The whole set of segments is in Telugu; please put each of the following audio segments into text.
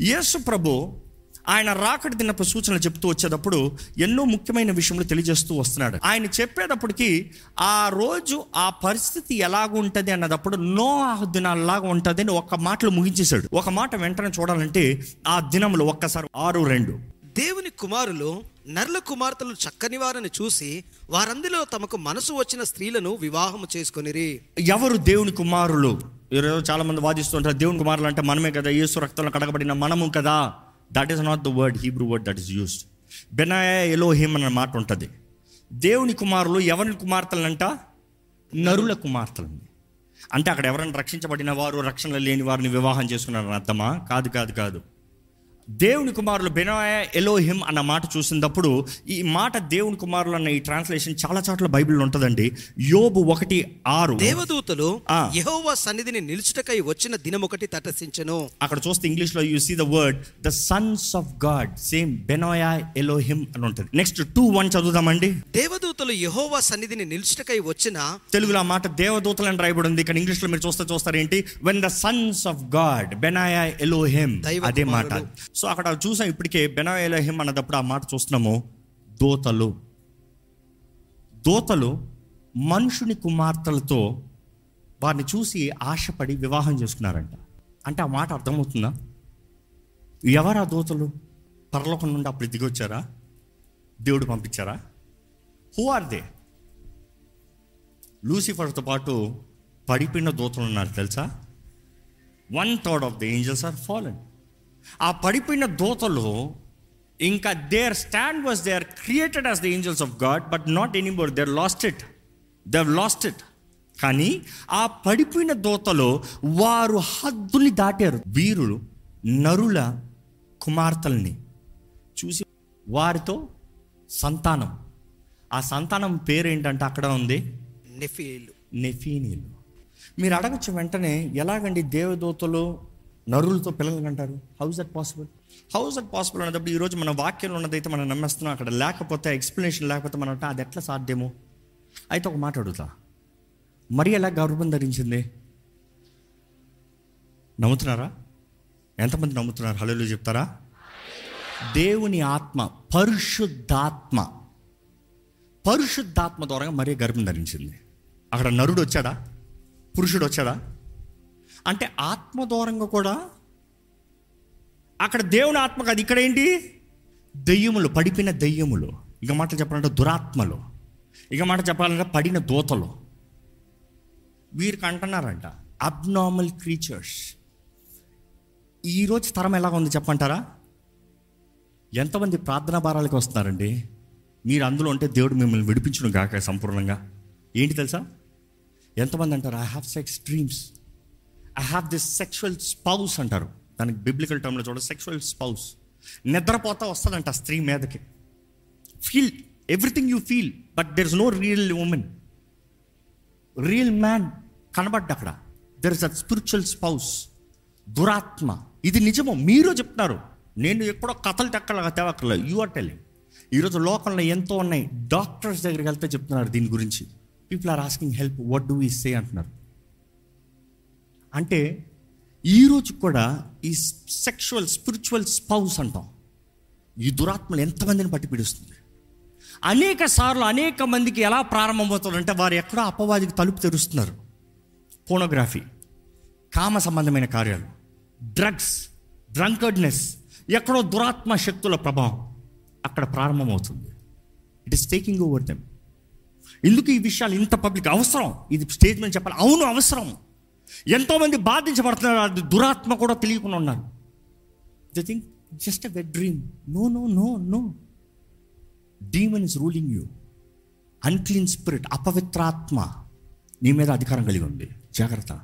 యేసు ప్రభు ఆయన రాకడి దినపు సూచనలు చెప్తూ వచ్చేటప్పుడు ఎన్నో ముఖ్యమైన విషయములు తెలియజేస్తూ వస్తున్నాడు. ఆయన చెప్పేటప్పటికి ఆ రోజు ఆ పరిస్థితి ఎలాగ ఉంటుంది అన్నదప్పుడు నో దినాల్లాగా ఉంటుంది అని ఒక్క మాటలు ముగించేశాడు. ఒక మాట వెంటనే చూడాలంటే ఆ దినములు ఒక్కసారి ఆరు రెండు. దేవుని కుమారులు నర్ల కుమార్తెలు చక్కని వారిని చూసి వారందరిలో తమకు మనసు వచ్చిన స్త్రీలను వివాహము చేసుకొనిరి. ఎవరు దేవుని కుమారులు? ఈరోజు చాలామంది వాదిస్తుంటారు దేవుని కుమారులు అంటే మనమే కదా యేసు రక్తంలో కడగబడిన మనము కదా. That is not the word Hebrew word that is used bene Elohim అన్న మాట ఉంటుంది. దేవుని కుమారులు ఎవరి కుమార్తెలంట? నరుల కుమార్తెలని అంటే అక్కడ ఎవరైనా రక్షించబడిన వారు రక్షణ లేని వారిని వివాహం చేసుకున్నారని అర్థమా? కాదు కాదు కాదు. దేవుని కుమారులు బెనాయ ఎలోహిమ్ అన్న మాట చూసినప్పుడు ఈ మాట దేవుని కుమారులు అన్న ఈ ట్రాన్స్లేషన్ చాలా చోట్ల బైబిల్లో ఉంటుందండి. యోబు ఒకటి ఆరు. దేవదూతలు. యెహోవా సన్నిధిని నిలుచుటకై వచ్చిన దినమొకటి తటసించెను అక్కడ చూస్తే ఇంగ్లీష్లో you see the word the sons of God same బెనోయా Elohim అని ఉంటుంది. నెక్స్ట్ టూ వన్ చదువుదామండి. దేవదూతలు యెహోవా సన్నిధిని నిలుచుటకై వచ్చిన తెలుగులో ఆ మాట దేవదూతలు అని రాయబడి ఉంది ఇక్కడ ఇంగ్లీష్లో మీరు చూస్తే చూస్తారు ఏంటి when the sons of God bene Elohim అదే మాట. సో అక్కడ చూసాం ఇప్పటికే బెనాయలహిం అన్నదప్పుడు ఆ మాట చూస్తున్నాము. దోతలు. దోతలు మనుషుని కుమార్తెలతో వారిని చూసి ఆశపడి వివాహం చేసుకున్నారంట. అంటే ఆ మాట అర్థమవుతుందా? ఎవరు ఆ దూతలు? పరలోకం నుండి అప్పుడు దిగొచ్చారా? దేవుడు పంపించారా? హూ ఆర్ దే లూసిఫర్తో పాటు పడిపోయిన దూతలు ఉన్నారు తెలుసా? One third of the angels are fallen ఆ పడిపోయిన దూతలు ఇంకా their stand was they are created as the angels of God but not anymore there lost it they lost it కానీ ఆ పడిపోయిన దూతలు వారు హద్దుని దాటారు. వీరులు నరుల కుమార్తెల్ని చూసి వారితో సంతానం. ఆ సంతానం పేరేంటంటే అక్కడ ఉంది? నెఫీలు. నెఫీనీలు. మీరు అడగచ్చు వెంటనే ఎలాగండి దేవదూతలు నరులతో పిల్లలు అంటారు how's that possible how's that possible అన్నప్పుడు ఈరోజు మన వాక్యంలో ఉన్నదైతే మనం నమ్మేస్తున్నాం. అక్కడ లేకపోతే ఎక్స్ప్లెనేషన్ లేకపోతే మనం అంటే అది ఎట్లా సాధ్యమో? అయితే ఒక మాట అడుగుతా. మరి ఎలా గర్భం ధరించింది? నమ్ముతున్నారా? ఎంతమంది నమ్ముతున్నారు? హలో చెప్తారా? దేవుని ఆత్మ పరిశుద్ధాత్మ. పరిశుద్ధాత్మ ద్వారా మరీ గర్భం ధరించింది. అక్కడ నరుడు వచ్చాడా? పురుషుడు వచ్చాడా? అంటే ఆత్మ దూరంగా కూడా అక్కడ దేవుని ఆత్మ కాదు ఇక్కడ ఏంటి? దెయ్యములు పడిపోయిన దెయ్యములు. ఇక మాట చెప్పాలంటే దురాత్మలు. ఇక మాట చెప్పాలంటే పడిన దూతలు. వీరికి అంటున్నారంట అబ్నార్మల్ క్రీచర్స్ ఈరోజు తరం ఎలాగ ఉంది చెప్పంటారా? ఎంతమంది ప్రార్థనా భారాలకు వస్తున్నారండి? మీరు అందులో ఉంటే దేవుడు మిమ్మల్ని విడిపించును గాక సంపూర్ణంగా. ఏంటి తెలుసా? ఎంతమంది అంటారు I have sex dreams I have this sexual spouse అంటారు. దానికి బిబ్లికల్ టర్మ్లో చూడ సెక్షువల్ స్పౌస్ నిద్రపోతా వస్తుందంట స్త్రీ మీదకి. Feel everything you feel but there is no real women real man కనబడ్డ అక్కడ. There is a spiritual spouse దురాత్మ. ఇది నిజము? మీరు చెప్తున్నారు. నేను ఎక్కడో కథలు తెక్కల తేవక్కర్లేదు. యు ఆర్ టెలింగ్ ఈరోజు లోకంలో ఎంతో ఉన్నాయి. డాక్టర్స్ దగ్గరికి వెళ్తే చెప్తున్నారు దీని గురించి. People are asking help what do we say అంటున్నారు. అంటే ఈరోజు కూడా ఈ సెక్షువల్ స్పిరిచువల్ స్పౌస్ అంటాం. ఈ దురాత్మలు ఎంతమందిని పట్టి పిడుస్తుంది? అనేక సార్లు అనేక మందికి ఎలా ప్రారంభమవుతుందంటే వారు ఎక్కడో అపవాదికి తలుపు తెరుస్తున్నారు. పోనోగ్రఫీ కామ సంబంధమైన కార్యాలు డ్రగ్స్ డ్రంకర్డ్నెస్ ఎక్కడో దురాత్మ శక్తుల ప్రభావం అక్కడ ప్రారంభమవుతుంది. It is taking over them ఎందుకు ఈ విషయాలు ఇంత పబ్లిక్ అవసరం. ఇది స్టేట్మెంట్ చెప్పాలి. అవును అవసరం. ఎంతోమంది బాధించబడుతున్నారు అది దురాత్మ కూడా తెలియకుండా ఉన్నారు. The think just a wet dream no no no no demon is ruling you unclean spirit అపవిత్రాత్మ నీ మీద అధికారం కలిగి ఉంది. జాగ్రత్త.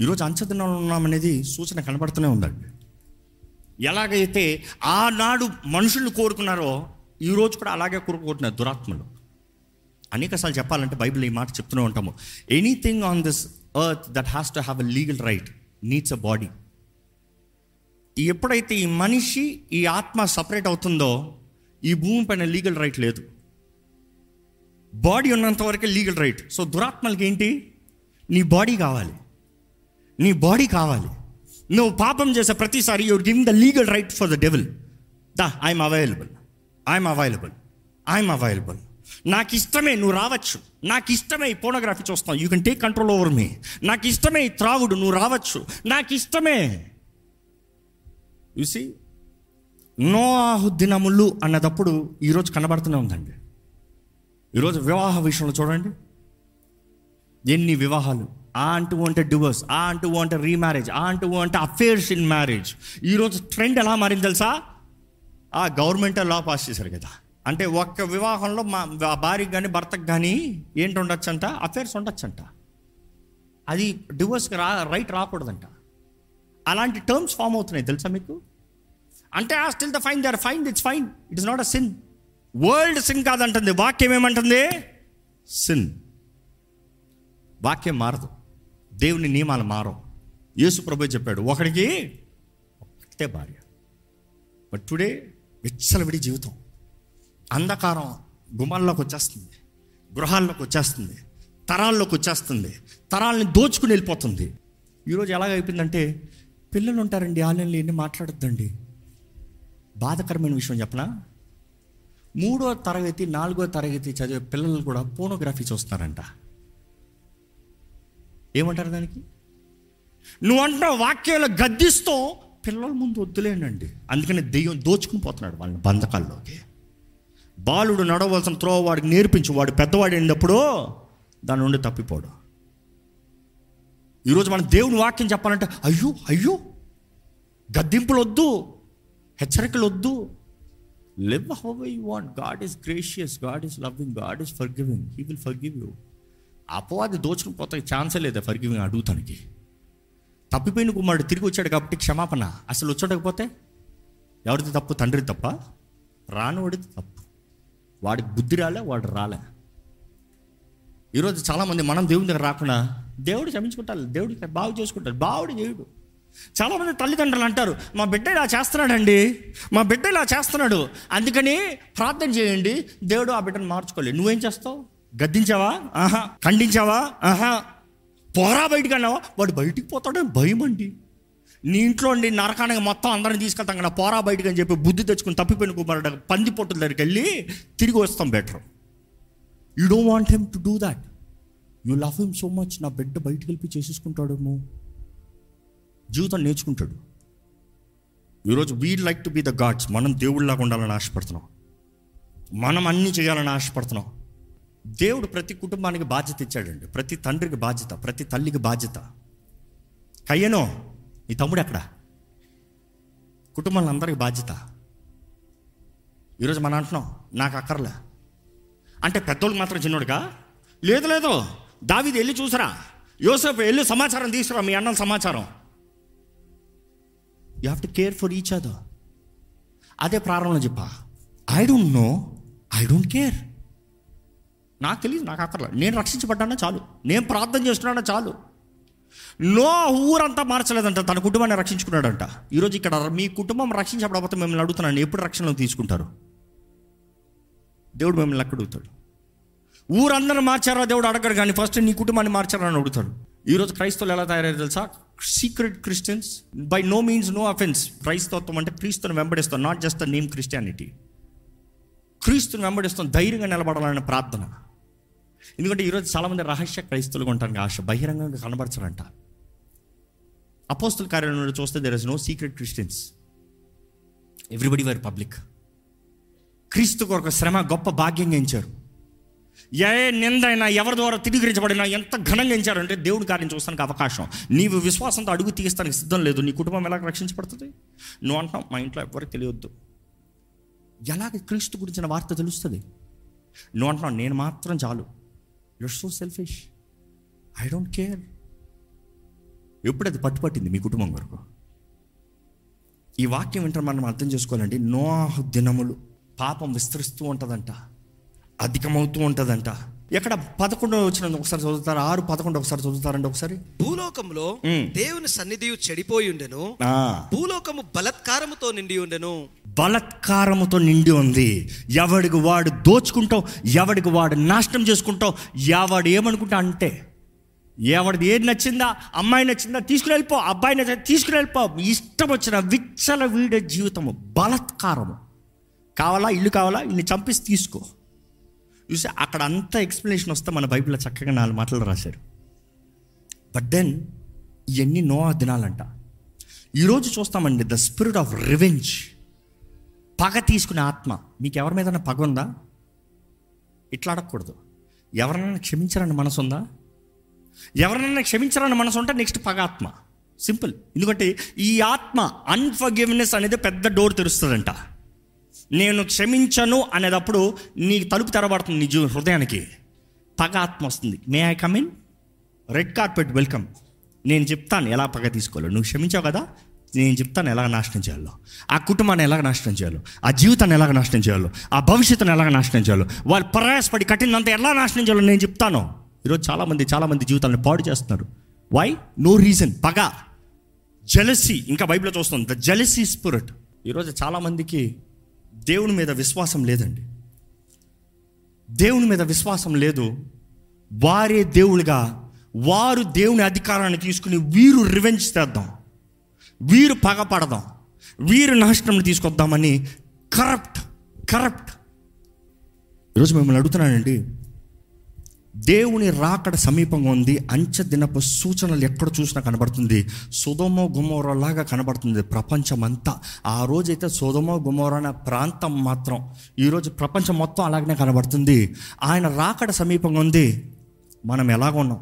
ఈరోజు అంచదనంలో ఉన్నామనేది సూచన కనబడుతూనే ఉందండి. ఎలాగైతే ఆనాడు మనుషుల్ని కోరుకున్నారో ఈరోజు కూడా అలాగే కోరుకుంటున్నారు దురాత్మలు. అనేకసార్లు చెప్పాలంటే బైబిల్ ఈ మాట చెప్తూనే ఉంటాము. Anything on this earth that has to have a legal right needs a body ఎప్పుడైతే ఈ మనిషి ఈ ఆత్మ సపరేట్ అవుతుందో ఈ భూమి పైన లీగల్ రైట్ లేదు. బాడీ ఉన్నంత వరకే లీగల్ రైట్ సో దురాత్మలకి ఏంటి? నీ బాడీ కావాలి. నీ బాడీ కావాలి. నువ్వు పాపం చేసే ప్రతిసారి your giving the legal right for the devil the I'm available I'm available I'm available నాకు ఇష్టమే నువ్వు రావచ్చు. నాకు ఇష్టమే ఈ పోనోగ్రఫీ చూస్తావు you can take control over me నాకు ఇష్టమే ఈ త్రాగుడు నువ్వు రావచ్చు. నాకు ఇష్టమే చూసి నోఆహు దినములు అన్నదప్పుడు ఈరోజు కనబడుతూనే ఉందండి. ఈరోజు వివాహ విషయంలో చూడండి. ఎన్ని వివాహాలు. ఆ అంటూ అంటే డివోర్స్ ఆ అంటూ అంటే రీమ్యారేజ్ ఆ అంటూ అంటే అఫేర్స్ ఇన్ మ్యారేజ్ ఈరోజు ట్రెండ్ ఎలా మారింది తెలుసా? ఆ గవర్నమెంట్ లా పాస్ చేశారు కదా. అంటే ఒక్క వివాహంలో మా భార్యకి కానీ భర్తకు కానీ ఏంటి ఉండొచ్చంట అఫేర్స్ ఉండొచ్చంట. అది డివోర్స్కి రా రైట్ రాకూడదంట. అలాంటి టర్మ్స్ ఫామ్ అవుతున్నాయి తెలుసా మీకు? అంటే ఆ still the fine they are fine it's fine it is not a sin world sin కాదంటుంది వాక్యం ఏమంటుంది? సిన్ వాక్యం మారదు దేవుని నియమాలు మారవు. యేసు ప్రభు చెప్పాడు ఒకడికి ఒకటే భార్య. బట్ టుడే విచ్చలవిడి జీవితం. అంధకారం గుమాల్లోకి వచ్చేస్తుంది గృహాల్లోకి వచ్చేస్తుంది తరాల్లోకి వచ్చేస్తుంది తరాలని దోచుకుని వెళ్ళిపోతుంది. ఈరోజు ఎలాగ అయిపోయిందంటే పిల్లలు ఉంటారండి ఆన్లైన్లో ఎన్ని మాట్లాడొద్దండి. బాధకరమైన విషయం చెప్పనా? మూడో తరగతి నాలుగో తరగతి చదివే పిల్లలు కూడా పోనోగ్రఫీ చూస్తున్నారంట. ఏమంటారు దానికి? నువ్వు అంటున్నావు వాక్యాలు గద్దిస్తూ పిల్లల ముందు వద్దులేనండి. అందుకని దెయ్యం దోచుకుని పోతున్నాడు వాళ్ళని బంధకాల్లోకి. బాలుడు నడవలసిన త్రోవ వాడికి నేర్పించు. వాడు పెద్దవాడు అయినప్పుడు దాని నుండి తప్పిపోడు. ఈరోజు మనం దేవుని వాక్యం చెప్పాలంటే అయ్యో అయ్యో గద్దింపులు వద్దు హెచ్చరికలు వద్దు live how you want God is gracious God is loving God is forgiving he will forgive you అపవాది దోచుకుని పోతే ఛాన్సే లేదా ఫర్ గివింగ్ అడుగుతానికి. తప్పిపోయిన కుమారుడు తిరిగి వచ్చాడు కాబట్టి క్షమాపణ. అసలు వచ్చాడకపోతే ఎవరిది తప్పు? తండ్రి తప్ప? రానివాడిది తప్పు. వాడికి బుద్ధి రాలే వాడు రాలే. ఈరోజు చాలామంది మనం దేవుని దగ్గర రాకుండా దేవుడు క్షమించుకుంటారు దేవుడికి బాగు చేసుకుంటారు బావుడు దేవుడు చాలామంది తల్లిదండ్రులు అంటారు మా బిడ్డ ఇలా చేస్తున్నాడండి మా బిడ్డ ఇలా చేస్తున్నాడు అందుకని ప్రార్థన చేయండి దేవుడు ఆ బిడ్డను మార్చుకోలేదు. నువ్వేం చేస్తావు? గద్దించావా? ఆహా ఖండించావా? ఆహా పోరా బయటికి అన్నావా? వాడు బయటికి పోతాడని భయం అండి నీ ఇంట్లో ఉండి నరకానికి మొత్తం అందరిని తీసుకెళ్తాం కదా పోరా బయటకు అని చెప్పి బుద్ధి తెచ్చుకుని తప్పిపోయిన కుమారుడు పంది పొట్టుల దగ్గరికి వెళ్ళి తిరిగి వస్తాం better. You don't want him to do that you love him so much నా బిడ్డ బయటికి వెళ్ళి చేసేసుకుంటాడేమో. జీవితం నేర్చుకుంటాడు. ఈరోజు we like to be the gods మనం దేవుళ్ళలాగా ఉండాలని ఆశపడుతున్నాం. మనం అన్నీ చేయాలని ఆశపడుతున్నాం. దేవుడు ప్రతి కుటుంబానికి బాధ్యత ఇచ్చాడండి. ప్రతి తండ్రికి బాధ్యత ప్రతి తల్లికి బాధ్యత. కయ్యనో నీ తమ్ముడు ఎక్కడ? కుటుంబంలో అందరికి బాధ్యత. ఈరోజు మనం అంటున్నాం నాకు అక్కర్లే. అంటే పెద్దోళ్ళు మాత్రం చిన్నోడుగా లేదు లేదు. దావిది వెళ్ళి చూసరా. యోసేపు వెళ్ళి సమాచారం తీసుకురా మీ అన్న సమాచారం. You have to care for each other అదే ప్రారంభంలో చెప్పా. I don't know I don't care నాకు తెలియదు నాకు అక్కర్లే. నేను రక్షించబడ్డానా? చాలు. నేను ప్రార్థన చేస్తున్నానా చాలు. లో ఊరంతా మార్చలేదంట తన కుటుంబాన్ని రక్షించుకున్నాడంట. ఈరోజు ఇక్కడ మీ కుటుంబం రక్షించబడకపోతే మిమ్మల్ని అడుగుతున్నాను. ఎప్పుడు రక్షణలో తీసుకుంటారు? దేవుడు మిమ్మల్ని ఎక్కడ అడుగుతాడు? ఊరందరూ మార్చారా? దేవుడు అడగడు కానీ ఫస్ట్ నీ కుటుంబాన్ని మార్చారా అని అడుగుతాడు. ఈరోజు క్రైస్తవులు ఎలా తయారయ్యారు తెలుసా? Secret Christians by no means no offence క్రైస్తవత్వం అంటే క్రీస్తుని వెంబడిస్తాం not just the name Christianity క్రీస్తుని వెంబడిస్తాం ధైర్యంగా నిలబడాలనే ప్రార్థన. ఎందుకంటే ఈరోజు చాలామంది రహస్య క్రైస్తవులుగా ఉంటానికి ఆశ బహిరంగంగా కనబరచరంట. అపోస్తుల కార్యాలయంలో చూస్తే there is no secret Christians everybody were public క్రీస్తు కొరకు శ్రమ గొప్ప భాగ్యంగా ఎంచారు ఏ నిందైనా ఎవరి ద్వారా తిరిగిరించబడినా ఎంత ఘనంగా ఎంచారంటే దేవుడి కార్యం చూస్తానికి అవకాశం. నీవు విశ్వాసంతో అడుగు తీస్తానికి సిద్ధం లేదు. నీ కుటుంబం ఎలా రక్షించబడుతుంది? నువ్వు అంటున్నావు మా ఇంట్లో ఎవరికి తెలియొద్దు. ఎలాగ క్రీస్తు గురించిన వార్త తెలుస్తుంది? నువ్వు అంటున్నావు నేను మాత్రం చాలు. You're so selfish I don't care ఎప్పుడు అది పట్టుపట్టింది మీ కుటుంబం వరకు? ఈ వాక్యం వింటారు మనం అర్థం చేసుకోవాలండి. నోహ దినములు పాపం విస్తరిస్తూ ఉంటుందంట. అధికమవుతూ ఉంటుందంట. ఎక్కడ పదకొండు వచ్చిన ఒకసారి చదువుతారు? ఆరు పదకొండు ఒకసారి చదువుతారండి ఒకసారి. భూలోకంలో. దేవుని సన్నిధియు చెడిపోయి ఉండెను. భూలోకము బలత్కారముతో నిండి ఉండెను. బలత్కారముతో నిండి ఉంది. ఎవడికి వాడు దోచుకుంటావు ఎవడికి వాడు నాశనం చేసుకుంటావు ఎవడు ఏమనుకుంటా అంటే ఎవరిది ఏది నచ్చిందా అమ్మాయి నచ్చిందా తీసుకుని వెళ్ళిపో అబ్బాయి నచ్చిందా తీసుకుని వెళ్ళిపో. ఇష్టం వచ్చిన విచ్చల వీడే జీవితము బలత్కారము. కావాలా ఇల్లు కావాలా ఇల్లు చంపేసి తీసుకో. చూసి అక్కడ అంత ఎక్స్ప్లెనేషన్ వస్తే మన బైబిల్లో చక్కగా నాలుగు మాటలు రాశారు. బట్ దెన్ ఇవన్నీ నో దినాలంట. ఈరోజు చూస్తామండి ద స్పిరిట్ ఆఫ్ రివెంజ్ పగ తీసుకునే ఆత్మ. మీకు ఎవరి మీద పగ ఉందా? ఇట్లా అడగకూడదు. ఎవరినైనా క్షమించాలని మనసు ఉందా? ఎవరినైనా క్షమించాలని మనసు ఉంటే నెక్స్ట్ పగ ఆత్మ. సింపుల్ ఎందుకంటే ఈ ఆత్మ అన్ఫర్గివ్నెస్ అనేది పెద్ద డోర్ తెరుస్తుందంట. నేను క్షమించను అనేటప్పుడు నీ తలుపు తెరబడుతుంది నీ జీవ హృదయానికి. పగ ఆత్మ వస్తుంది. May I come in red carpet welcome నేను చెప్తాను ఎలా పగ తీసుకోవాలో. నువ్వు క్షమించావు కదా? నేను చెప్తాను ఎలాగ నాశనం చేయాలో. ఆ కుటుంబాన్ని ఎలాగ నాశనం చేయాలో? ఆ జీవితాన్ని ఎలాగ నాశనం చేయాలో? ఆ భవిష్యత్తును ఎలాగ నాశనం చేయాలో? వాళ్ళు ప్రయాసపడి కఠినంత ఎలా నాశనం చేయాలో నేను చెప్తాను. ఈరోజు చాలామంది చాలామంది జీవితాలను పాడు చేస్తున్నారు. వై నో రీజన్ పగ. జెలసీ ఇంకా బైబిల్లో చూస్తుంది. ద జెలసీ స్పిరిట్ ఈరోజు చాలామందికి దేవుని మీద విశ్వాసం లేదండి. దేవుని మీద విశ్వాసం లేదు. వారే దేవులుగా వారు దేవుని అధికారాన్ని తీసుకుని వీరు రివెంజ్ చేద్దాం. వీరు పగపడదాం. వీరు నాశనం తీసుకొద్దామని కరప్ట్ కరప్ట్. ఈరోజు మిమ్మల్ని అడుగుతున్నానండి దేవుని రాకడ సమీపంగా ఉంది. అంచె దినపు సూచనలు ఎక్కడ చూసినా కనబడుతుంది. సుధమో గుమోరలాగా కనబడుతుంది ప్రపంచం అంతా ఆ రోజైతే సుధమో గుమోర అనే ప్రాంతం మాత్రం ఈరోజు ప్రపంచం మొత్తం అలాగనే కనబడుతుంది. ఆయన రాకడ సమీపంగా ఉంది. మనం ఎలాగ ఉన్నాం.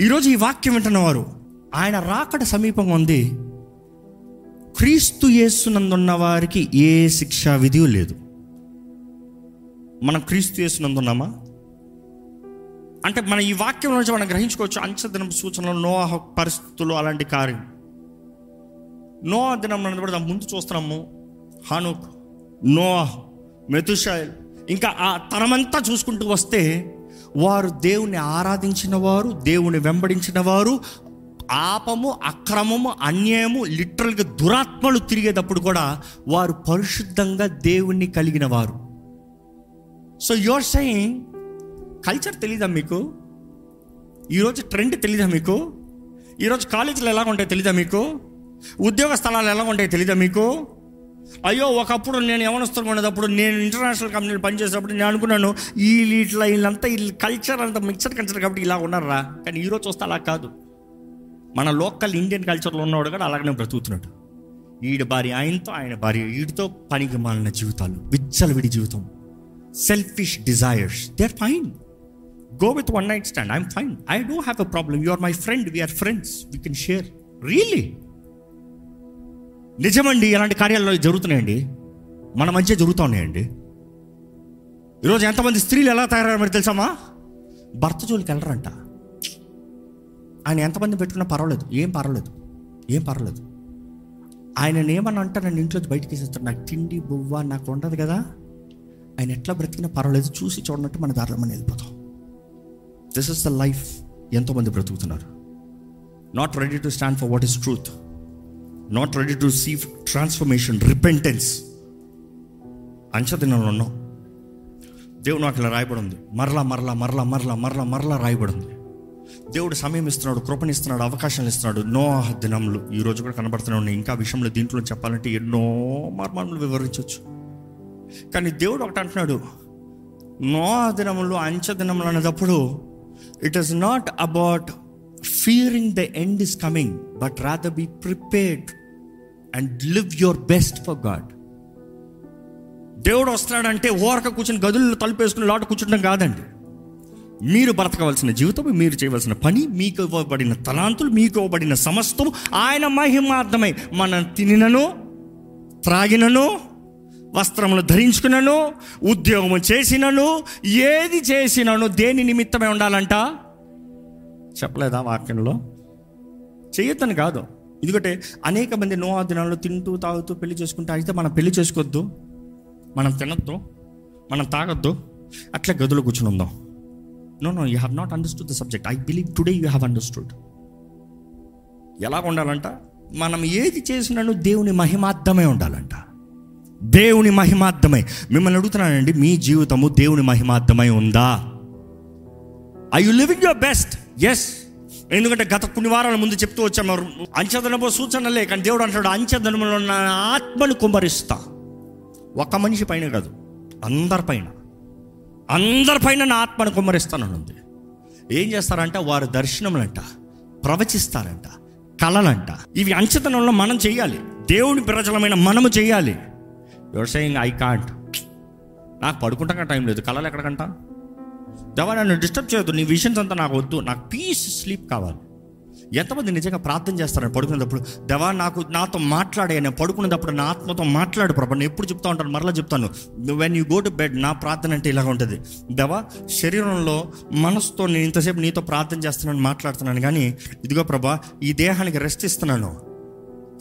ఈరోజు ఈ వాక్యం వింటున్నవారు ఆయన రాకడ సమీపంగా ఉంది. క్రీస్తు యేసునందున్న వారికి ఏ శిక్షా విధి లేదు. మనం క్రీస్తు యేసునందున్నామా అంటే మన ఈ వాక్యం నుంచి మనం గ్రహించుకోవచ్చు. అంచదినం సూచనలు నోహ పరిస్థితులు అలాంటి కార్యం. నో దినం కూడా ముందు చూస్తున్నాము. హానుక్ నో మెతుషాయిల్ ఇంకా ఆ తరమంతా చూసుకుంటూ వస్తే వారు దేవుని ఆరాధించిన వారు దేవుని వెంబడించిన వారు ఆపము అక్రమము అన్యాయము లిటరల్గా దురాత్మలు తిరిగేటప్పుడు కూడా వారు పరిశుద్ధంగా దేవుణ్ణి కలిగిన వారు. సో యువర్ సెయింగ్ కల్చర్ తెలీదా మీకు? ఈరోజు ట్రెండ్ తెలీదా మీకు? ఈరోజు కాలేజీలు ఎలా ఉంటాయో తెలీదా మీకు? ఉద్యోగ స్థలాలు ఎలా ఉంటాయో తెలీదా మీకు? అయ్యో ఒకప్పుడు నేను యవనస్తులు ఉండేటప్పుడు నేను ఇంటర్నేషనల్ కంపెనీలు పనిచేసేటప్పుడు నేను అనుకున్నాను వీళ్ళు ఇట్లా వీళ్ళంతా వీళ్ళు కల్చర్ అంతా మిక్సర్ కల్చర్ కాబట్టి ఇలా ఉన్నారా? కానీ ఈరోజు వస్తే అలా కాదు. మన లోకల్ ఇండియన్ కల్చర్లో ఉన్నవాడు కూడా అలాగనే బ్రతుకుతున్నాడు. వీడి భార్య ఆయనతో ఆయన భార్య వీడితో పనికి మాలిన జీవితాలు విచ్చలవిడి జీవితం. Selfish desires they are fine go with one night stand I'm fine I do have a problem you are my friend we're friends we can share really నిజమండి ఇలాంటి కార్యాలు జరుగుతున్నాయండి. మన మధ్య జరుగుతూ ఉన్నాయండి. ఈరోజు ఎంతమంది స్త్రీలు ఎలా తయారయ్యారు మరి తెలుసామా భర్త జోలికి వెళ్ళరంట. ఆయన ఎంతమంది పెట్టుకున్నా పర్వాలేదు. ఏం పర్వాలేదు. ఏం పర్వాలేదు. ఆయన ఏమన్నా అంటే నన్ను ఇంట్లో బయటికి వేసేస్తాడు నాకు తిండి బువ్వ నాకు ఉండదు కదా. ఆయన ఎట్లా బ్రతికినా పర్వాలేదు. చూసి చూడనట్టు మన దారిలో మనం వెళ్ళిపోతాం. దిస్ ఇస్ ద లైఫ్ ఎంతోమంది బ్రతుకుతున్నారు. Not ready to stand for what is truth not ready to see transformation repentance అంచదినంలో ఉన్నాం. దేవుడు నాకు ఇలా రాయబడి ఉంది. మరలా మరలా మరలా మరలా మరలా మరలా రాయబడి ఉంది. దేవుడు సమయం ఇస్తున్నాడు కృపణిస్తున్నాడు అవకాశాలు ఇస్తున్నాడు. నో దినములు ఈ రోజు కూడా కనబడుతూనే ఉన్నాయి. ఇంకా విషయంలో దీంట్లో చెప్పాలంటే ఎన్నో మర్మములు వివరించవచ్చు. కానీ దేవుడు ఒకటి అంటున్నాడు నో దినములు అంచె దినములు అనేటప్పుడు it is not about fearing the end is coming but rather be prepared and live your best for God దేవుడు వస్తున్నాడంటే ఓరక కూర్చుని గదుల్లో తలుపేసుకుని లోట కూర్చుంటాం కాదండి. మీరు బ్రతకవలసిన జీవితం మీరు చేయవలసిన పని మీకు ఇవ్వబడిన తలాంతులు మీకు ఇవ్వబడిన సమస్తం ఆయన మహిమార్థమై మనం తినినను త్రాగినను వస్త్రములు ధరించుకునను ఉద్యోగం చేసినను ఏది చేసినను దేని నిమిత్తమే ఉండాలంట? చెప్పలేదా వాక్యంలో? చేయొద్దని కాదు. ఎందుకంటే అనేక మంది నో దినాల్లో తింటూ తాగుతూ పెళ్ళి చేసుకుంటే అయితే మనం పెళ్ళి చేసుకోవద్దు. మనం తినొద్దు. మనం తాగొద్దు. అట్లా గదులు కూర్చుని ఉందాం. No no you have not understood the subject I believe today you have understood ఎలా ఉండాలంట? మనం ఏది చేసినను దేవుని మహిమార్థమే ఉండాలంట. దేవుని మహిమార్థమై. మిమ్మల్ని అడుగుతున్నానండి మీ జీవితము దేవుని మహిమార్థమై ఉందా? I you living your best yes ఎందుకంటే గత కొన్ని వారాల ముందు చెప్తూ వచ్చాము అంచెదనమో సూచనలే కానీ దేవుడు అంటాడు అంచెదనములో ఉన్న ఆత్మను కుమరిస్తా ఒక మనిషి పైన కాదు అందరిపైన అందరిపైన నా ఆత్మను కుమ్మరిస్తానని ఏం చేస్తారంట? వారు దర్శనములంట ప్రవచిస్తారంట కళలంట ఇవి అంచతనంలో మనం చేయాలి. దేవుని ప్రజలమైన మనము చేయాలి. యువర్ సెయింగ్ ఐ కాంట్ నాకు పడుకుంటాక టైం లేదు. కళలు ఎక్కడికంటా దేవా నన్ను డిస్టర్బ్ చేయొద్దు. నీ విషన్స్ అంతా నాకు వద్దు. నాకు పీస్ స్లీప్ కావాలి. ఎంతమంది నిజంగా ప్రార్థన చేస్తారని పడుకునేటప్పుడు దేవా నాకు నాతో మాట్లాడే నేను పడుకునేటప్పుడు నా ఆత్మతో మాట్లాడు ప్రభా. నేను ఎప్పుడు చెప్తా ఉంటాను మరలా చెప్తాను. When you go to bed నా ప్రార్థన అంటే ఇలాగ ఉంటుంది. దేవా శరీరంలో మనసుతో నేను ఇంతసేపు నీతో ప్రార్థన చేస్తున్నాను మాట్లాడుతున్నాను కానీ ఇదిగో ప్రభా ఈ దేహానికి రెస్ట్ ఇస్తున్నాను.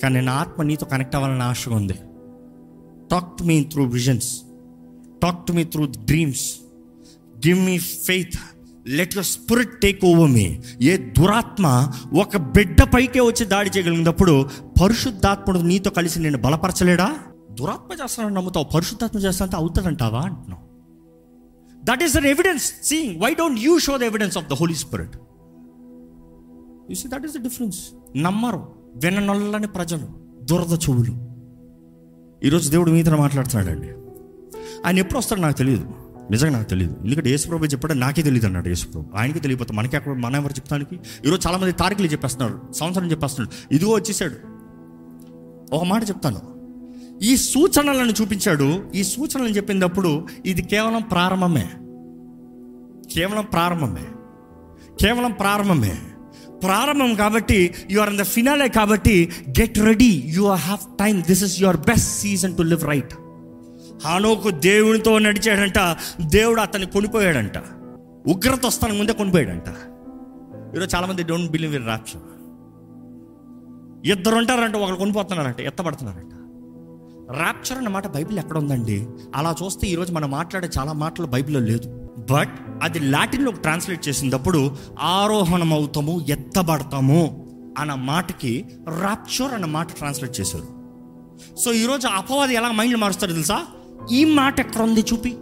కానీ నా ఆత్మ నీతో కనెక్ట్ అవ్వాలని ఆశగా ఉంది. Talk to me through visions talk to me through dreams give me faith let your spirit take over me ఏ దురాత్మ ఒక బిడ్డ పైకే వచ్చి దాడి చేయగలిగినప్పుడు పరిశుద్ధాత్ముడు నీతో కలిసి నేను బలపరచలేడా? దురాత్మ చేస్తానని నమ్ముతావు. పరిశుద్ధాత్మ చేస్తానంటే అవుతాడంటావా? అంటున్నావు that is an evidence seeing why don't you show the evidence of the holy spirit you see that is the difference నమ్మరు. విననొల్లని ప్రజలు దురద చెవులు. ఈరోజు దేవుడు మీతో మాట్లాడుతున్నాడండి. ఆయన ఎప్పుడు వస్తాడో నాకు తెలియదు. నిజంగా నాకు తెలియదు. ఎందుకంటే యేసుప్రభు చెప్పాడు నాకే తెలియదు అన్నాడు యేసుప్రభు ఆయనకి తెలియపోతే మనకి అక్కడ మన ఎవరు చెప్తానికి? ఈరోజు చాలామంది తారీఖులు చెప్పేస్తున్నారు. సంవత్సరం చెప్పేస్తున్నాడు. ఇదిగో వచ్చేసాడు. ఒక మాట చెప్తాను. ఈ సూచనలను చూపించాడు. ఈ సూచనలను చెప్పినప్పుడు ఇది కేవలం ప్రారంభమే. కేవలం ప్రారంభమే. కేవలం ప్రారంభమే. ప్రారంభం కాబట్టి you are in the finale కాబట్టి get ready you have time this is your best season to live right హానోకు దేవునితో నడిచాడంట దేవుడు అతన్ని కొనిపోయాడంట. ఉగ్రత వస్తానికి ముందే కొనిపోయాడంట. ఈరోజు చాలామంది డోంట్ బిలీవ్ ఇన్ రాప్షన్ ఇద్దరు ఉంటారంట ఒకరు కొనిపోతున్నారంట ఎత్తపడుతున్నారంట ర్యాప్చర్ అన్నమాట బైబిల్ ఎక్కడ ఉందండి? అలా చూస్తే ఈరోజు మనం మాట్లాడే చాలా మాటలు బైబిల్లో లేదు. బట్ అది లాటిన్లోకి ట్రాన్స్లేట్ చేసినప్పుడు ఆరోహణం అవుతాము ఎత్తబడతాము అన్న మాటకి రాప్చోర్ అన్న మాట ట్రాన్స్లేట్ చేశారు. సో ఈరోజు అపవాది ఎలా మైండ్ మారుస్తారో తెలుసా? ఈ మాట ఎక్కడ ఉంది చూపి.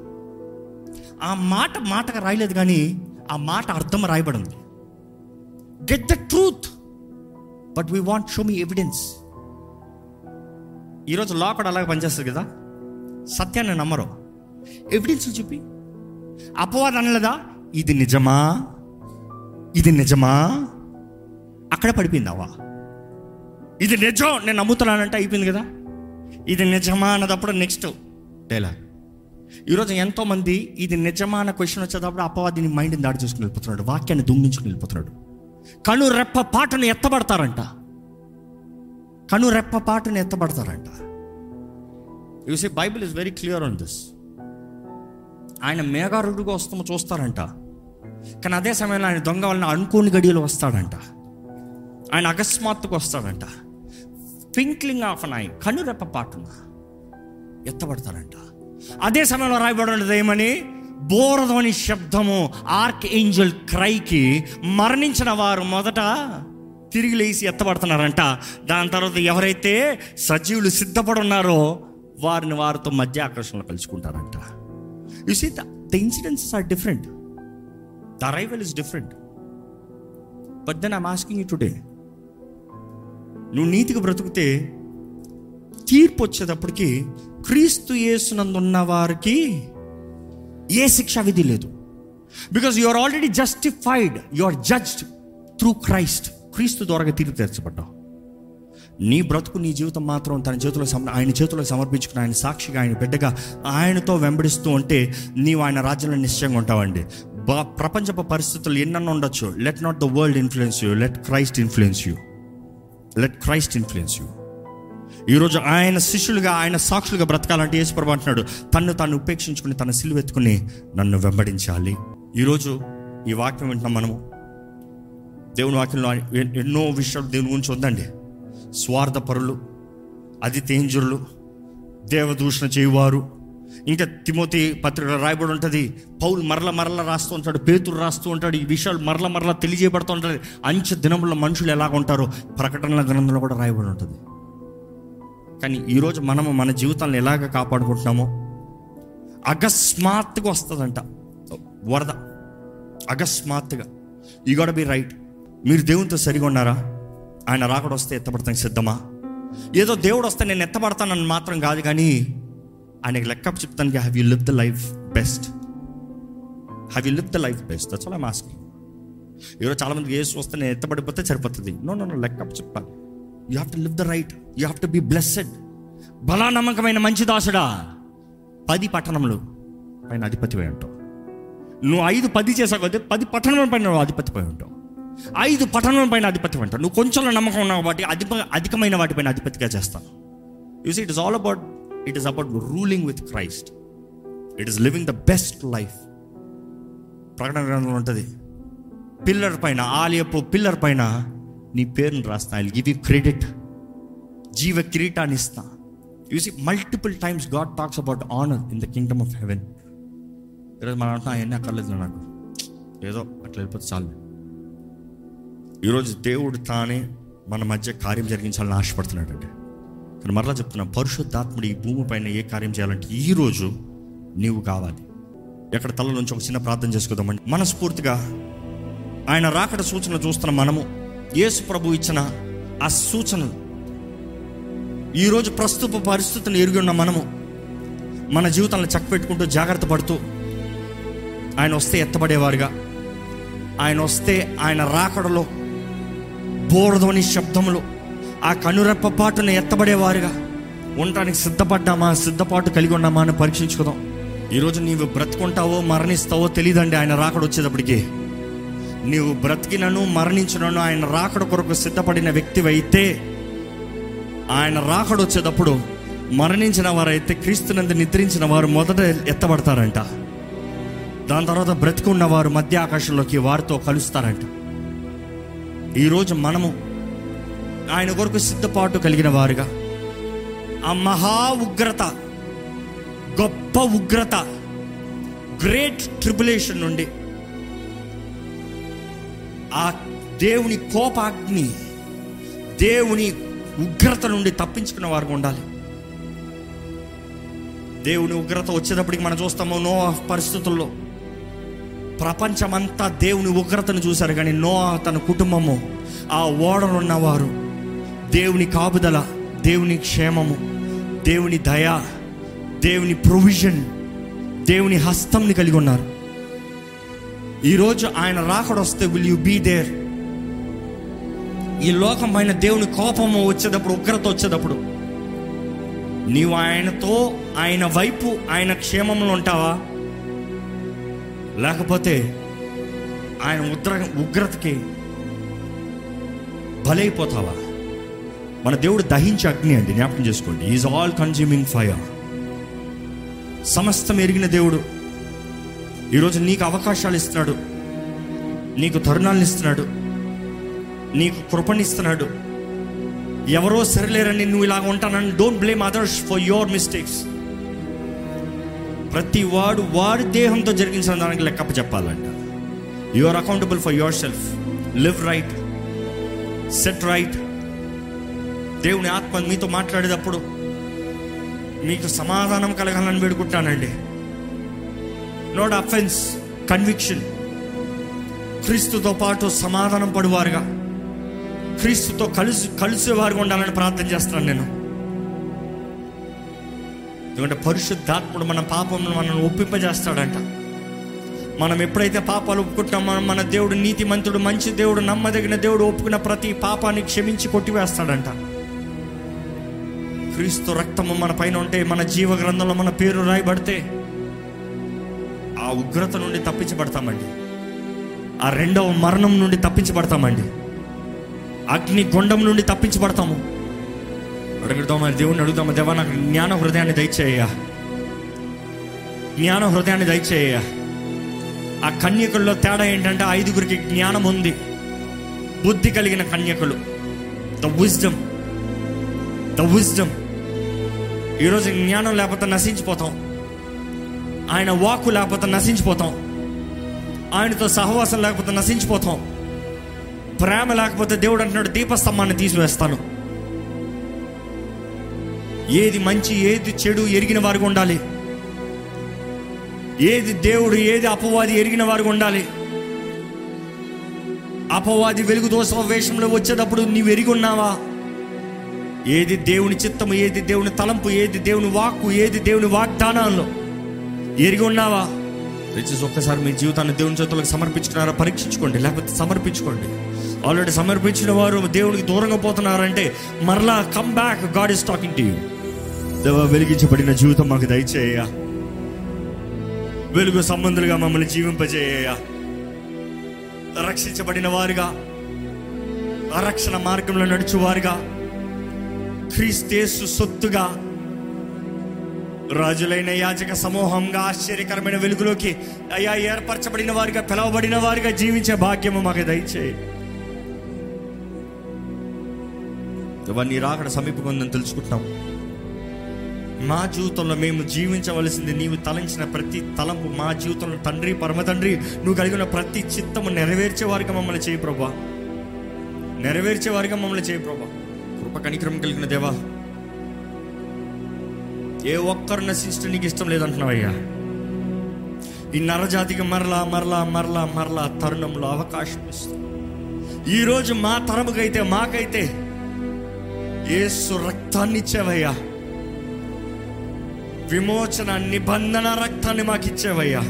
ఆ మాట మాటగా రాయలేదు కానీ ఆ మాట అర్థం రాయబడింది. Get the truth but we want show me evidence ఈరోజు లా కూడా అలాగే పనిచేస్తుంది కదా? సత్యాన్ని నమ్మరు. ఎవిడెన్స్ చూపి. అపవాదం అనలేదా? ఇది నిజమా? ఇది నిజమా? అక్కడ పడిపోయిందావా ఇది నిజం నేను నమ్ముతున్నానంటే అయిపోయింది కదా? ఇది నిజమా అన్నదప్పుడు నెక్స్ట్ డైలాగ్ ఈరోజు ఎంతోమంది ఇది నిజమా అన్న క్వశ్చన్ వచ్చేటప్పుడు అపవాదిని మైండ్ని దాడి చేసుకుని వెళ్ళిపోతున్నాడు వాక్యాన్ని దుంగించుకుని వెళ్ళిపోతున్నాడు. కను రెప్ప పాటను ఎత్తబడతారంట. కను రెప్ప పాటను ఎత్తబడతారంట. You see Bible is very clear on this ఆయన మేఘారుడుగా వస్తామో చూస్తారంట కానీ అదే సమయంలో ఆయన దొంగ వలన అనుకోని గడియలు వస్తాడంట. ఆయన అకస్మాత్తుకు వస్తాడంట. ట్వింక్లింగ్ ఆఫ్ అన్ ఐ కనురెప్ప పాటున ఎత్తబడతాడంట. అదే సమయంలో రాయబడి ఏమని? బోరధోని శబ్దము ఆర్క్ ఏంజల్ క్రైకి మరణించిన వారు మొదట తిరిగి లేచి ఎత్తబడుతున్నారంట. దాని తర్వాత ఎవరైతే సజీవులు సిద్ధపడున్నారో వారిని వారితో మధ్య ఆకర్షణలో కలుసుకుంటారంట. You see the incidents are different the arrival is different but then I'm asking you today నువ్వు నీతిగా బ్రతుకుతే తీర్పు వచ్చేటప్పటికి క్రీస్తు యేసునందున్న వారికి ఏ శిక్షా విధి లేదు. Because you are already justified you are judged through Christ క్రీస్తు ద్వారా తీర్పు తెరచబడ్డావు. నీ బ్రతుకు నీ జీవితం మాత్రం తన చేతిలో సమ ఆయన చేతిలో సమర్పించుకుని ఆయన సాక్షిగా ఆయన బిడ్డగా ఆయనతో వెంబడిస్తూ ఉంటే నీవు ఆయన రాజ్యంలో నిశ్చయంగా ఉంటావండి. బా ప్రపంచపు పరిస్థితులు ఎన్నన్నా ఉండొచ్చు. Let not the world influence you let Christ influence you let Christ influence you ఈరోజు ఆయన శిష్యులుగా ఆయన సాక్షులుగా బ్రతకాలంటే యేసుప్రభు అంటున్నాడు. తన్ను తాను ఉపేక్షించుకుని తన సిలువెత్తుకుని నన్ను వెంబడించాలి. ఈరోజు ఈ వాక్యం వింటున్నాం మనము. దేవుని వాక్యంలో ఎన్నో విషయాలు దేవుని గురించి ఉందండి. స్వార్థపరులు అతి తేంజరులు దేవదూషణ చేయువారు. ఇంకా తిమోతి పత్రిక రాయబడి ఉంటుంది పౌలు మరల మరల రాస్తూ ఉంటాడు పేతురు రాస్తూ ఉంటాడు ఈ విషయాలు మరల మరల తెలియజేయబడుతూ ఉంటుంది అంచె దినంలో మనుషులు ఎలాగ ఉంటారో ప్రకటనల గ్రంథంలో కూడా రాయబడి ఉంటుంది. కానీ ఈరోజు మనము మన జీవితాలను ఎలాగ కాపాడుకుంటున్నామో అకస్మాత్తుగా వస్తుందంట. వరద. అకస్మాత్తుగా. ఈ గోడ బి రైట్ మీరు దేవునితో సరిగా ఉన్నారా? ఆయన రాకడ వస్తే ఎత్తపడతానికి సిద్ధమా? ఏదో దేవుడు వస్తే నేను ఎత్తపడతానని మాత్రం కాదు కానీ ఆయనకి లెక్క చెప్తానికి have you live the life best have you live the life best that's all I'm asking ఈరోజు చాలామంది ఏసు వస్తే నేను ఎత్తబడిపోతే సరిపోతుంది. నో నో నో లెక్క చెప్పాలి you have to live the right you have to be blessed బలా నమ్మకమైన మంచి దాసుడా. పది పట్టణములు పైన అధిపతి ఉంటావు. నువ్వు ఐదు పది చేసావు పది పట్టణముల పైన నువ్వు అధిపతి ఉంటావు. ఐదు పట్టణముల పైన అధిపతి అంటారు నువ్వు కొంచెం నమ్మకం ఉన్నావు కాబట్టి అధిప అధికమైన వాటిపైన అధిపతిగా చేస్తాను. You see it is all about it is about ruling with Christ it is living the best life ప్రకటన గ్రంథంలో ఉంటుంది. పిల్లర్ పైన ఆలయపు పిల్లర్ పైన నీ పేరును రాస్తా. ఐ గివ్ యూ క్రెడిట్ జీవ కిరీటాన్ని ఇస్తా. You see multiple times God talks about honour in the kingdom of heaven ఈరోజు మనం అంటున్నా అవన్నీ అక్కర్లేదు నాకు. ఏదో అట్లా వెళ్ళిపోతే చాలు. ఈరోజు దేవుడు తానే మన మధ్య కార్యం జరిగించాలని ఆశపడుతున్నాడు అంటే కానీ మరలా చెప్తున్నా పరిశుద్ధాత్ముడు ఈ భూమి పైన ఏ కార్యం చేయాలంటే ఈరోజు నీవు కావాలి. ఎక్కడ తల నుంచి ఒక చిన్న ప్రార్థన చేసుకుందామండి. మనస్ఫూర్తిగా ఆయన రాకడ సూచన చూస్తున్న మనము యేసు ప్రభు ఇచ్చిన ఆ సూచనలు ఈరోజు ప్రస్తుత పరిస్థితులను ఎరిగి ఉన్న మనము మన జీవితాలను చక్కపెట్టుకుంటూ జాగ్రత్త పడుతూ ఆయన వస్తే ఎత్తబడేవారుగా. ఆయన వస్తే ఆయన రాకడలో బోరధోని శబ్దములు ఆ కనురెప్ప పాటును ఎత్తబడేవారుగా. ఉండటానికి సిద్ధపడ్డామా సిద్ధపాటు కలిగి ఉన్నామా అని పరీక్షించుకుందాం. ఈరోజు నీవు బ్రతుకుంటావో మరణిస్తావో తెలియదండి ఆయన రాకడ వచ్చేటప్పటికి. నీవు బ్రతికినను మరణించినను ఆయన రాకడ కొరకు సిద్ధపడిన వ్యక్తివైతే ఆయన రాకడ వచ్చేటప్పుడు మరణించిన వారైతే క్రీస్తునందు నిద్రించిన వారు మొదట ఎత్తబడతారంట. దాని తర్వాత బ్రతికున్న వారు మధ్య ఆకాశంలోకి వారితో కలుస్తారంట. ఈరోజు మనము ఆయన కొరకు సిద్ధపాటు కలిగిన వారుగా. ఆ మహా ఉగ్రత గొప్ప ఉగ్రత గ్రేట్ ట్రిబులేషన్ నుండి ఆ దేవుని కోపాగ్ని దేవుని ఉగ్రత నుండి తప్పించుకున్న వారు ఉండాలి. దేవుని ఉగ్రత వచ్చేటప్పటికి మనం చూస్తాము నో పరిస్థితుల్లో. ప్రపంచమంతా దేవుని ఉగ్రతను చూశారు కానీ నో తన కుటుంబము ఆ ఓడలు ఉన్నవారు దేవుని కాపుదల దేవుని క్షేమము దేవుని దయ దేవుని ప్రొవిజన్ దేవుని హస్తంని కలిగి ఉన్నారు. ఈరోజు ఆయన రాకడొస్తే విల్ యు బీ దేర్ ఈ లోకం పైన దేవుని కోపము వచ్చేటప్పుడు ఉగ్రత వచ్చేటప్పుడు నీవు ఆయనతో ఆయన వైపు ఆయన క్షేమంలో ఉంటావా? లేకపోతే ఆయన ఉగ్ర ఉగ్రతకి బలైపోతావా? మన దేవుడు దహించే అగ్ని అండి జ్ఞాపకం చేసుకోండి. ఈజ్ ఆల్ కన్జ్యూమింగ్ ఫైర్ సమస్తం ఎరిగిన దేవుడు ఈరోజు నీకు అవకాశాలు ఇస్తున్నాడు. నీకు తరుణాలను ఇస్తున్నాడు. నీకు కృపణిస్తున్నాడు ఎవరో సరిలేరని నువ్వు ఇలాగ ఉంటానని don't blame others for your mistakes ప్రతి వాడు వాడి దేహంతో జరిగించిన దానికి లెక్కప్ప చెప్పాలంట. You are accountable for yourself live right set right దేవుని ఆత్మ మీతో మాట్లాడేటప్పుడు మీకు సమాధానం కలగాలని వేడుకుంటానండి. నోట్ అఫెన్స్ కన్విక్షన్ క్రీస్తుతో పాటు సమాధానం పడువారుగా. క్రీస్తుతో కలిసి కలిసేవారుగా ఉండాలని ప్రార్థన చేస్తున్నాను నేను. ఎందుకంటే పరిశుద్ధాత్ముడు మన పాపమును మనల్ని ఒప్పింపజేస్తాడంట. మనం ఎప్పుడైతే పాపాలు ఒప్పుకుంటామో మన దేవుడు నీతి మంతుడు మంచి దేవుడు నమ్మదగిన దేవుడు ఒప్పుకున్న ప్రతి పాపాన్ని క్షమించి కొట్టివేస్తాడంట. క్రీస్తు రక్తము మన పైన ఉంటే మన జీవ గ్రంథంలో మన పేరు రాయబడితే ఆ ఉగ్రత నుండి తప్పించబడతామండి. ఆ రెండవ మరణం నుండి తప్పించబడతామండి. అగ్ని గుండం నుండి తప్పించబడతాము. అడుగుతామా దేవుణ్ణి అడుగుతామా దేవా నాకు జ్ఞాన హృదయాన్ని దయచేయ జ్ఞాన హృదయాన్ని దయచేయ ఆ కన్యకుల్లో తేడా ఏంటంటే ఐదుగురికి జ్ఞానం ఉంది. బుద్ధి కలిగిన కన్యకులు. ద విజ్డమ్ ద విజ్డమ్ ఈరోజు జ్ఞానం లేకపోతే నశించిపోతాం. ఆయన వాక్కు లేకపోతే నశించిపోతాం. ఆయనతో సహవాసం లేకపోతే నశించిపోతాం. ప్రేమ లేకపోతే దేవుడు అంటున్నాడు దీపస్తంభాన్ని తీసివేస్తాను. ఏది మంచి ఏది చెడు ఎరిగిన వారికి ఉండాలి. ఏది దేవుడు ఏది అపవాది ఎరిగిన వారికి ఉండాలి. అపవాది వెలుగు దోష వేషంలో వచ్చేటప్పుడు నీవు ఎరిగి ఉన్నావా? ఏది దేవుని చిత్తము ఏది దేవుని తలంపు ఏది దేవుని వాక్కు ఏది దేవుని వాగ్దానాల్లో? ఎరిగి ఉన్నావా? దయచేసి ఒక్కసారి మీ జీవితాన్ని దేవుని చేతులకు సమర్పించుకున్నారా? పరీక్షించుకోండి లేకపోతే సమర్పించుకోండి. ఆల్రెడీ సమర్పించిన వారు దేవునికి దూరంగా పోతున్నారంటే మరలా come back God is talking to you దేవ వెలిగించబడిన జీవితం మాకు దయచేయ వెలుగు సంబంధులుగా మమ్మల్ని జీవింపజేయ రక్షించబడిన వారుగా రక్షణ మార్గంలో నడుచువారుగా క్రీస్తేసు సొత్తుగా రాజులైన యాజక సమూహంగా ఆశ్చర్యకరమైన వెలుగులోకి అయ్యా ఏర్పరచబడిన వారిగా పిలవబడిన వారిగా జీవించే భాగ్యము మాకు దయచేయి. ఇవన్నీ రాకడ ఉందని తెలుసుకుంటాం మా జీవితంలో మేము జీవించవలసింది నీవు తలంచిన ప్రతి తలంపు మా జీవితంలో తండ్రి పరమ తండ్రి నువ్వు కలిగిన ప్రతి చిత్తము నెరవేర్చే వారికి మమ్మల్ని చేయి ప్రభా. నెరవేర్చే వారిగా మమ్మల్ని చేయి ప్రభా. కృప కనిక్రమం కలిగిన దేవా ఏ ఒక్కరు నశించడం నీకు ఇష్టం లేదంటున్నావయ్యా ఈ నరజాతికి మరలా మరలా మరలా మరలా తరుణంలో అవకాశం ఇస్తుంది ఈరోజు మా తరముకైతే మాకైతే ఏసు రక్తాన్ని ఇచ్చావయ్యా. విమోచన నిబంధన రక్తాన్ని మాకు ఇచ్చావయ్యా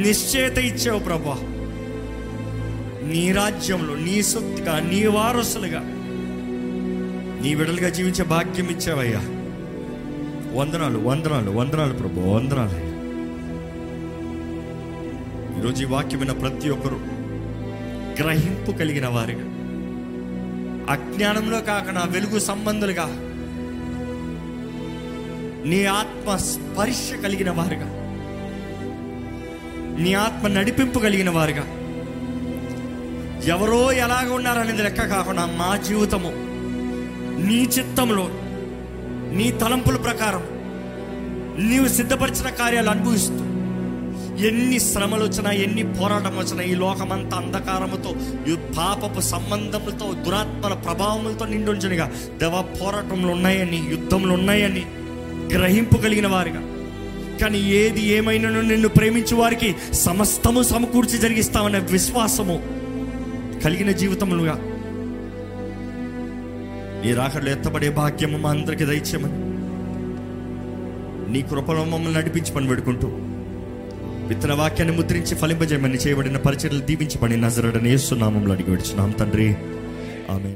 నిశ్చయత ఇచ్చావు ప్రభా. నీ రాజ్యంలో నీ సొత్తుగా నీ వారసులుగా నీ విడలుగా జీవించే భాగ్యం ఇచ్చావయ్యా. వందనాలు వందనాలు వందనాలు ప్రభు వందనాలు. ఈరోజు ఈ వాక్యమైన ప్రతి ఒక్కరు గ్రహింపు కలిగిన వారిగా అజ్ఞానంలో కాకుండా వెలుగు సంబంధులుగా నీ ఆత్మ స్పర్శ కలిగిన వారుగా. నీ ఆత్మ నడిపింపు కలిగిన వారుగా. ఎవరో ఎలాగ ఉన్నారనేది లెక్క కాకుండా మా జీవితము నీ చిత్తంలో నీ తలంపుల ప్రకారం నీవు సిద్ధపరిచిన కార్యాలు అనుభవిస్తూ ఎన్ని శ్రమలు వచ్చినా ఎన్ని పోరాటం వచ్చినా ఈ లోకమంతా అంధకారముతో పాపపు సంబంధములతో దురాత్మల ప్రభావములతో నిండుంచనిగా. దేవ పోరాటంలో ఉన్నాయని యుద్ధములు ఉన్నాయని గ్రహింపు కలిగిన వారుగా. కానీ ఏది ఏమైనాను నిన్ను ప్రేమించు వారికి సమస్తము సమకూర్చి జరిగిస్తామనే విశ్వాసము కలిగిన జీవితములుగా. నీ రాకడలో ఎత్తబడే భాగ్యము మా అందరికి దయచేయమని. నీ కృపలో మమ్మల్ని నడిపించి పని పెడుకుంటూ విత్తన వాక్యాన్ని ముద్రించి ఫలింపజేయమని చేయబడిన పరిచర్లు దీవించబడి నజరడని ఏస్తున్నామంలో అడిగి వచ్చినాం తండ్రి ఆమె